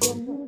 Hey.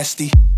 nasty.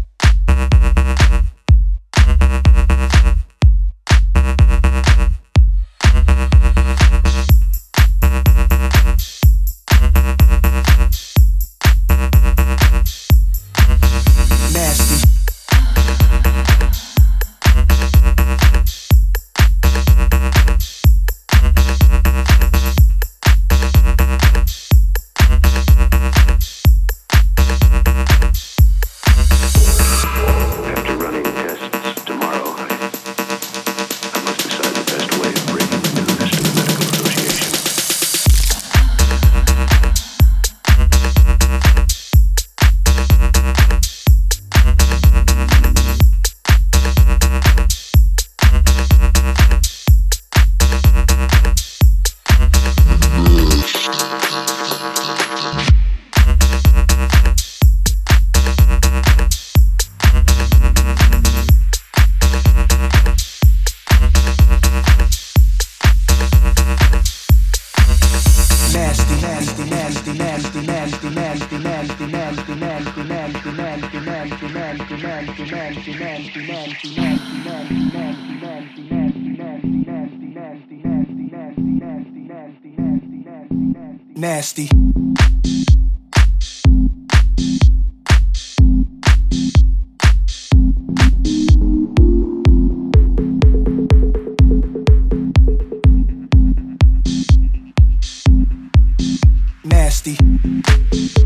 nasty.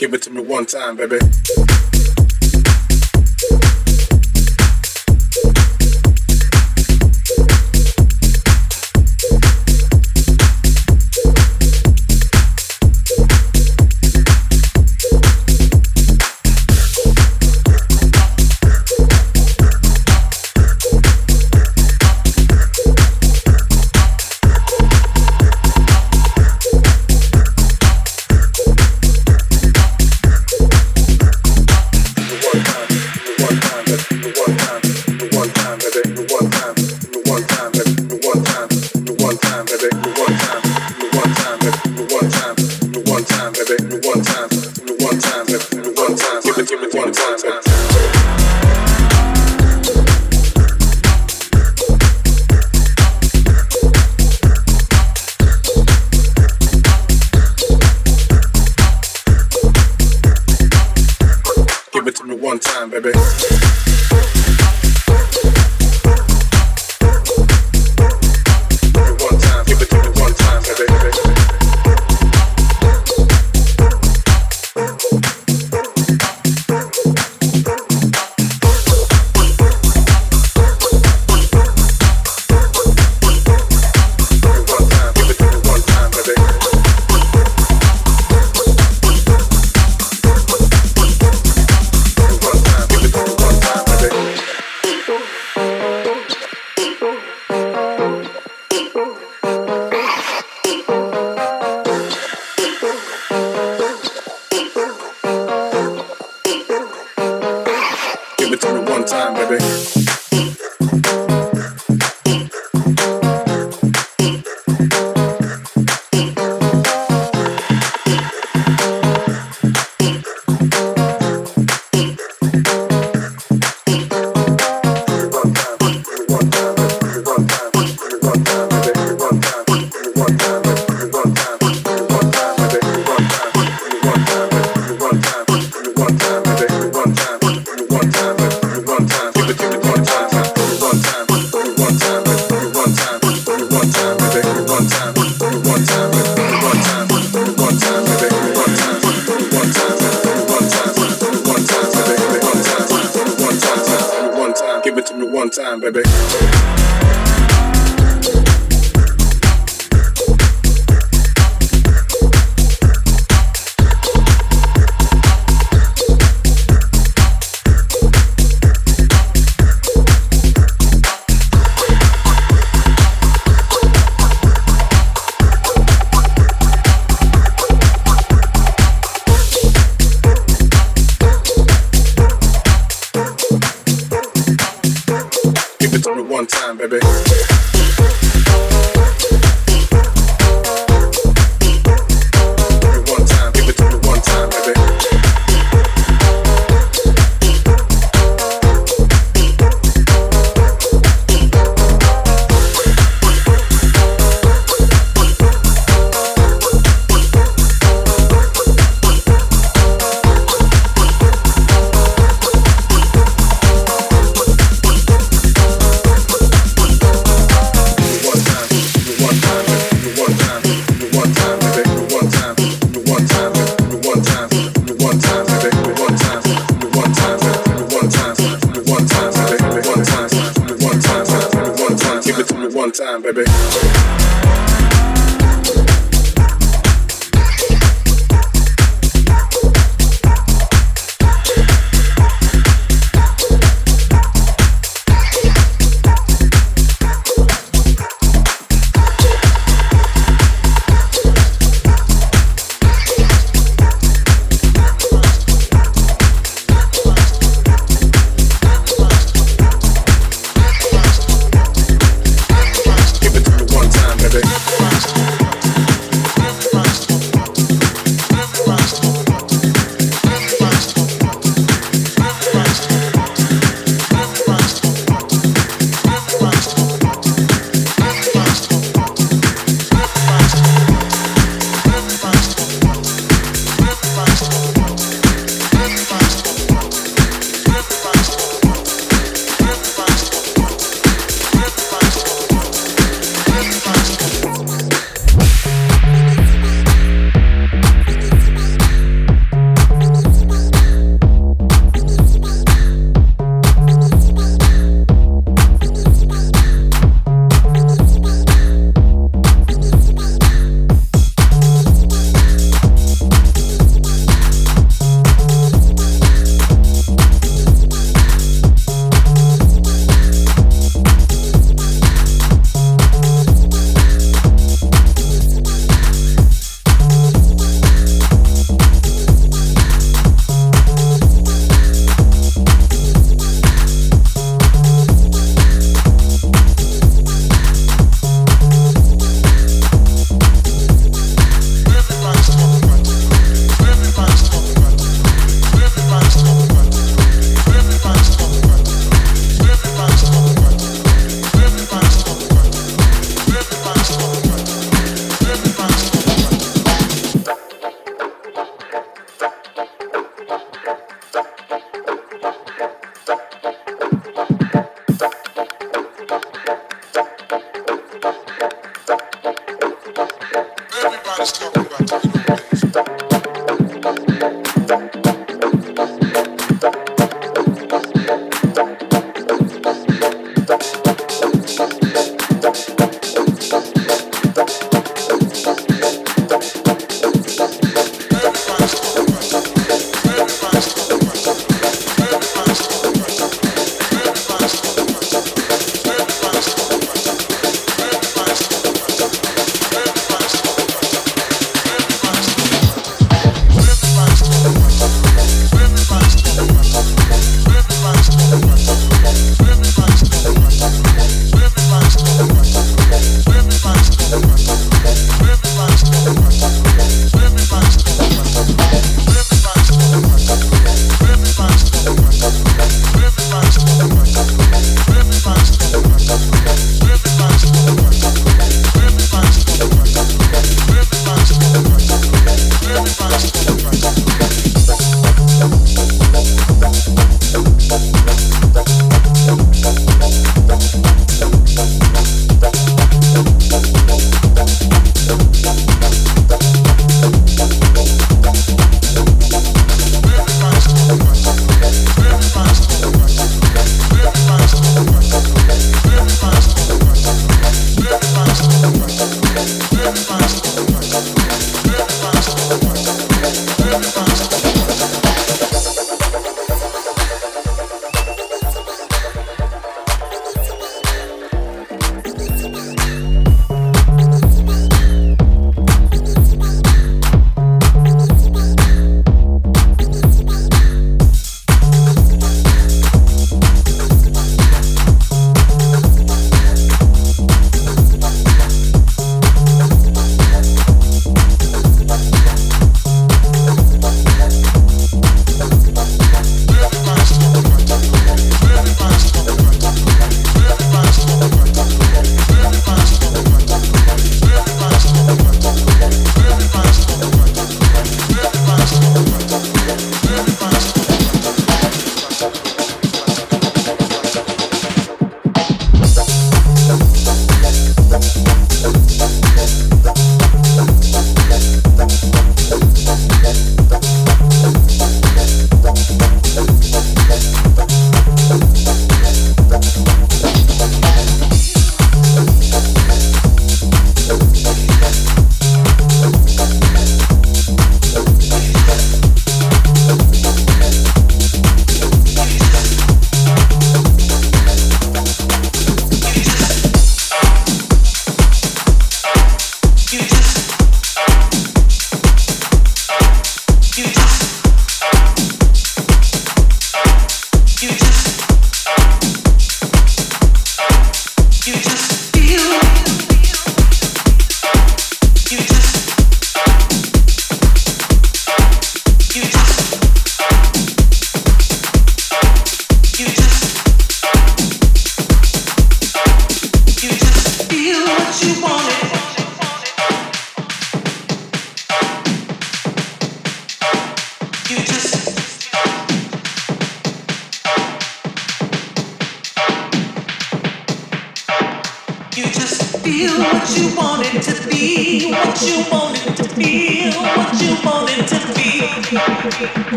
Give it to me one time, baby. baby.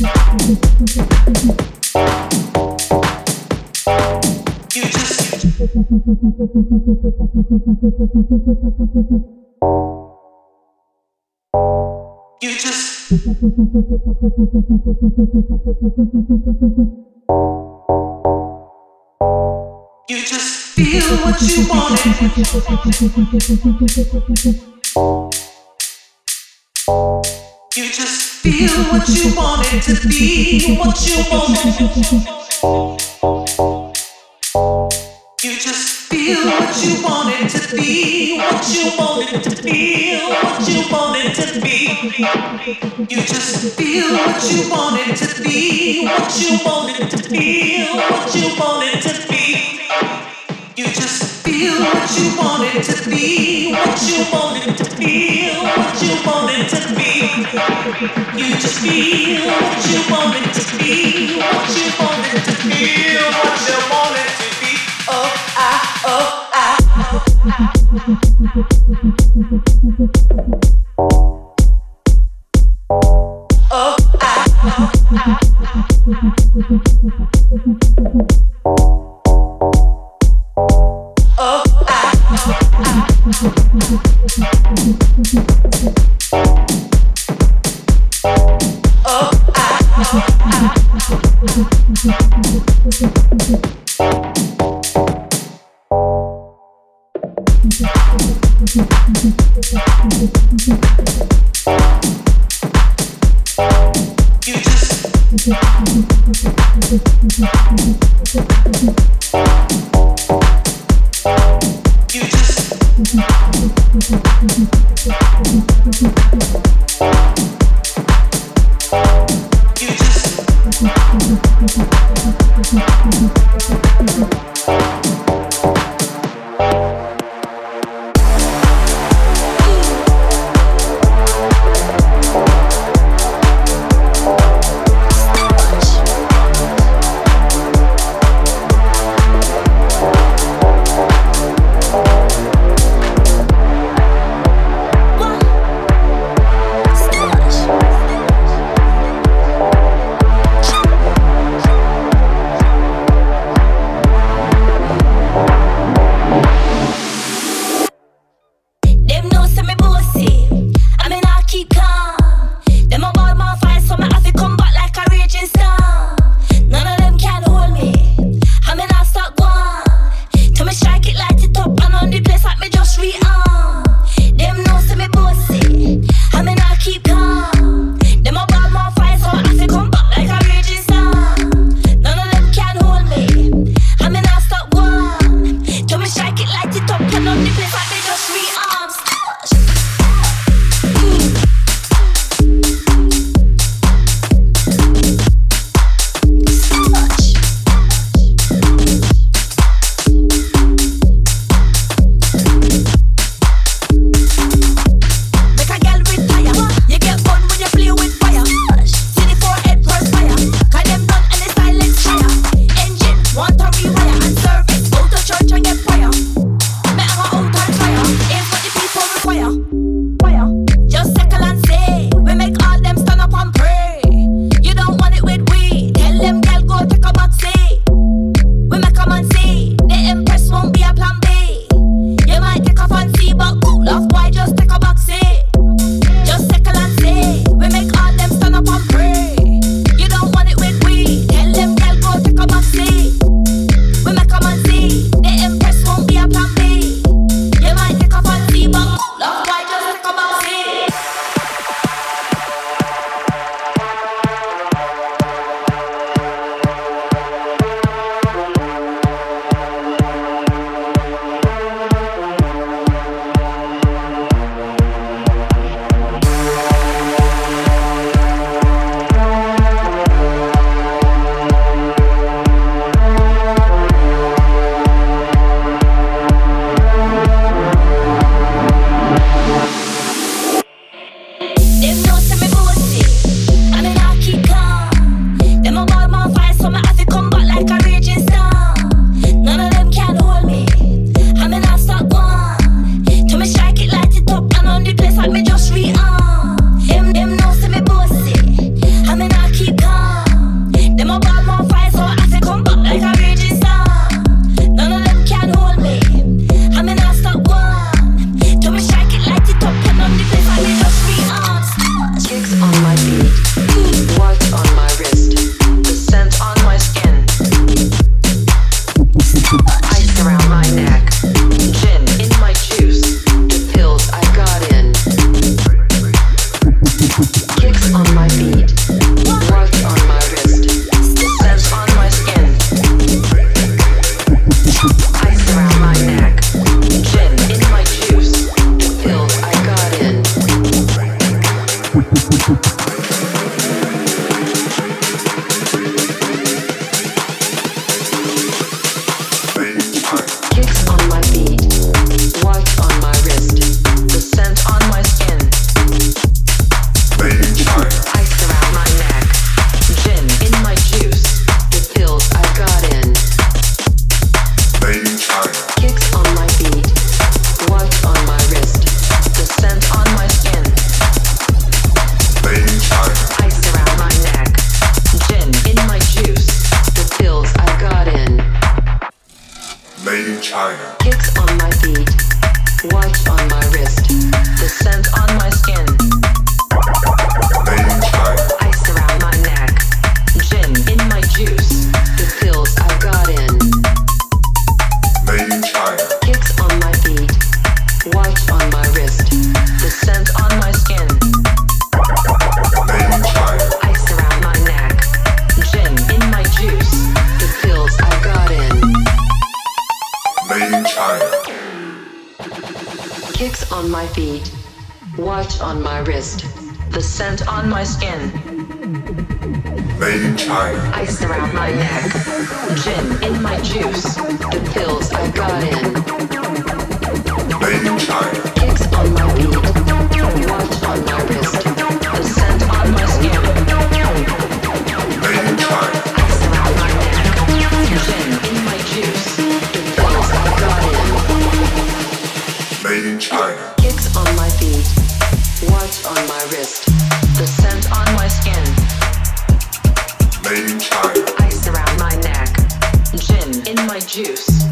You just feel what you wanted. You want to be, what you want You just feel what you want it to be, what you want it to feel, what you want it to be. You just feel what you want it to be, what you want it to feel, what you want it to be. You just what you want it to be, what you want it to feel, what you want it to be. You just feel what you want it to be, what you want it to feel, what you want it to be. Oh, I, oh, I. you just juice.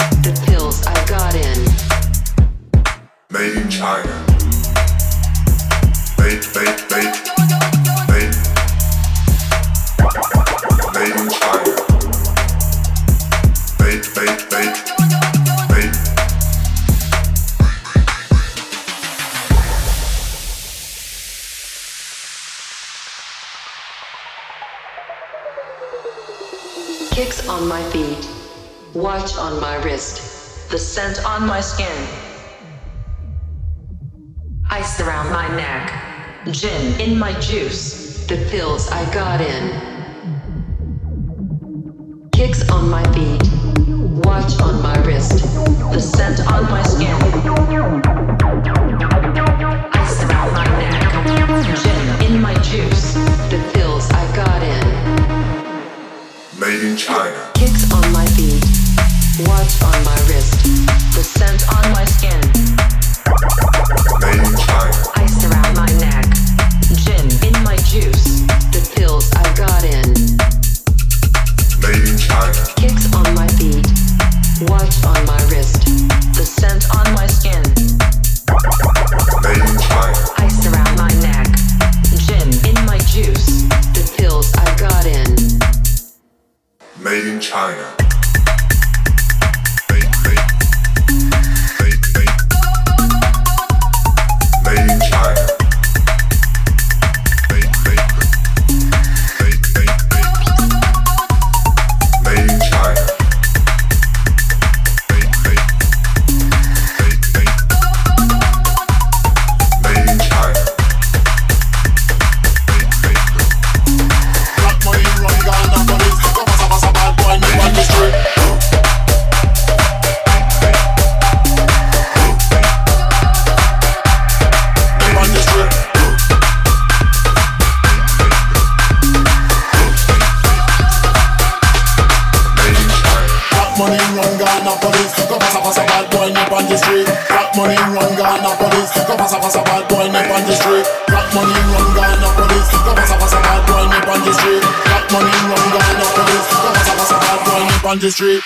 on the street.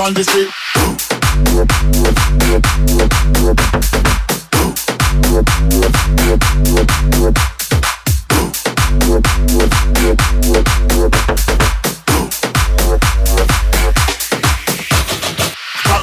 on the street.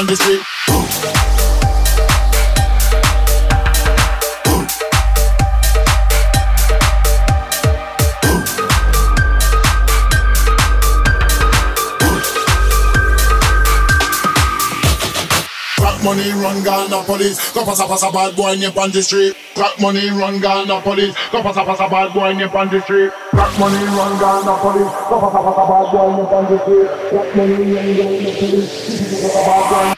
on the street. Pass a pass a bad boy nip on the street. Crack money run Ghana police. Go pass a pass a bad boy nip on the street. Crack money run Ghana police. Go pass a pass a bad boy nip on the street. Crack money run Ghana police.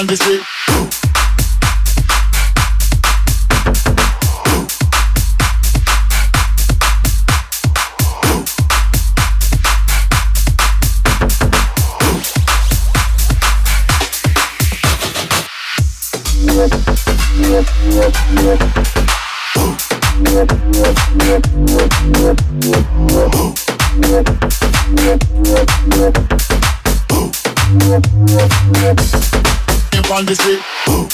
on the street. On the street. on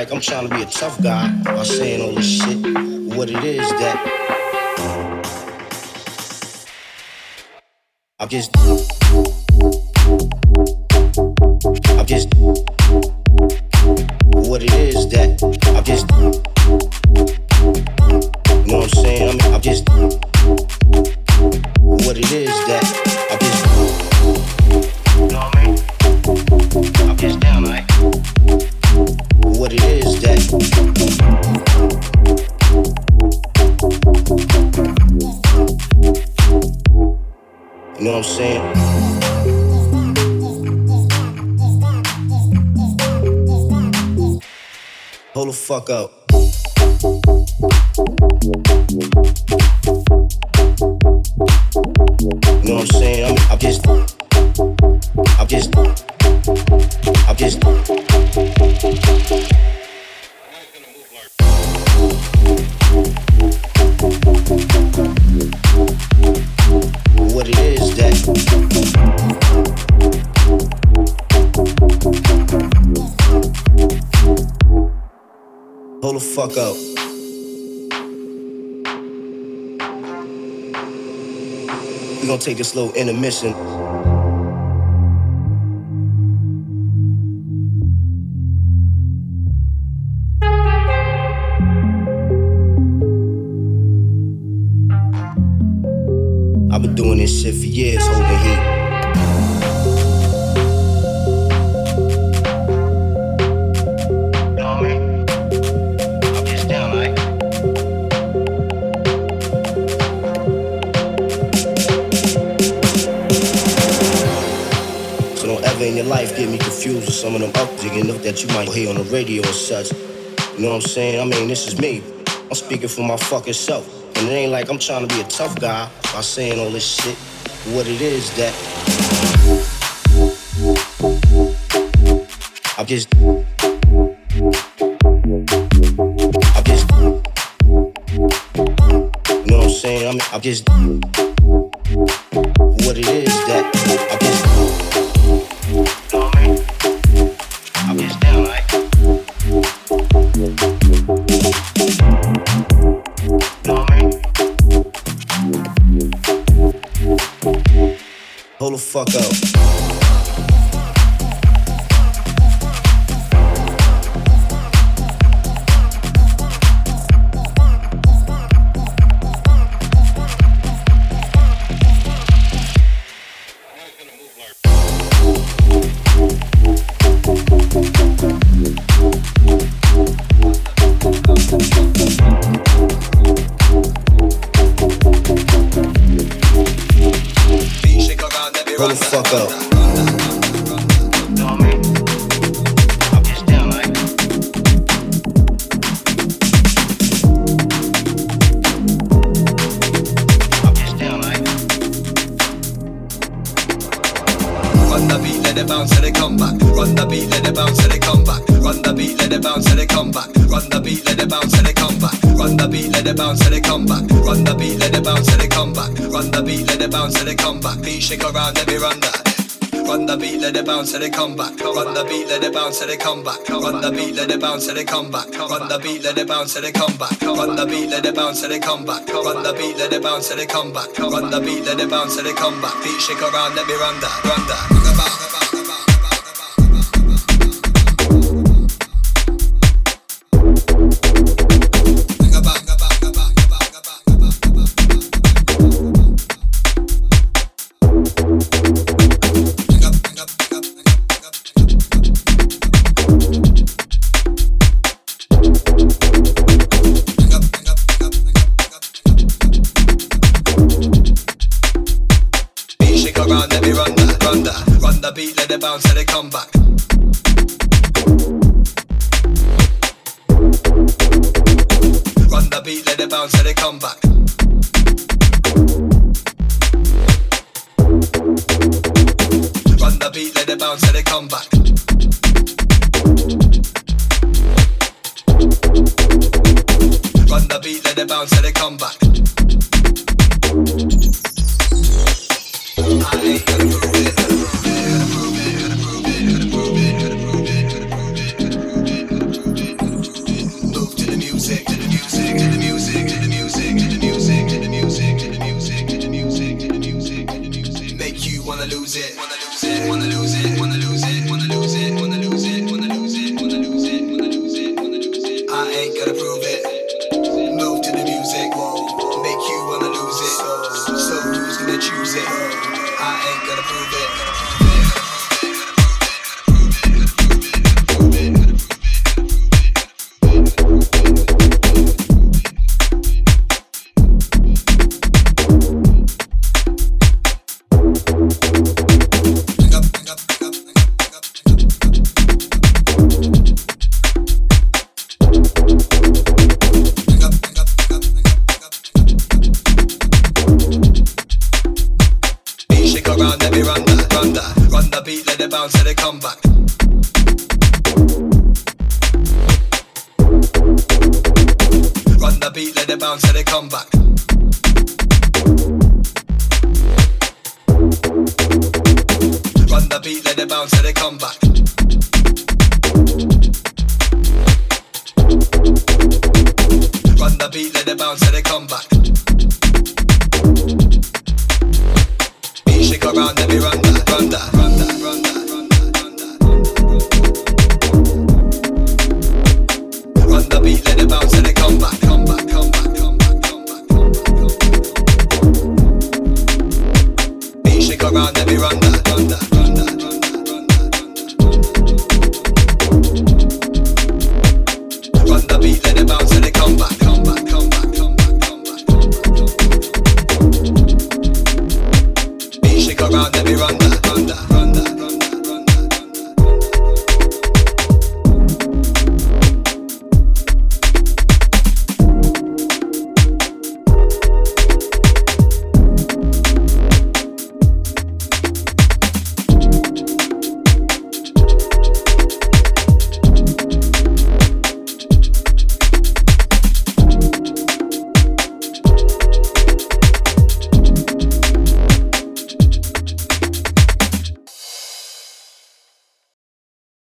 like I'm trying to be a tough guy by saying all this shit. What it is that I'm just this little intermission. In your life get me confused with some of them updigging up that you might hear on the radio or such. You know what I'm saying? I mean, this is me. I'm speaking for my fucking self. And it ain't like I'm trying to be a tough guy by saying all this shit. What it is that I'm just I'm just You know what I'm saying? I'm, I'm just what it is that I'm just fuck up. Bounce, let it come back. Run the beat, let it bounce, let it come back. Run the beat, let it bounce, let it come back. Run the beat, let it bounce, let it come back. Run the beat, let it bounce, let it come back. Run the beat, let it bounce, let it come back. Beat shake around, let me run that, run that. Beat the beat, let it bounce, let it come back.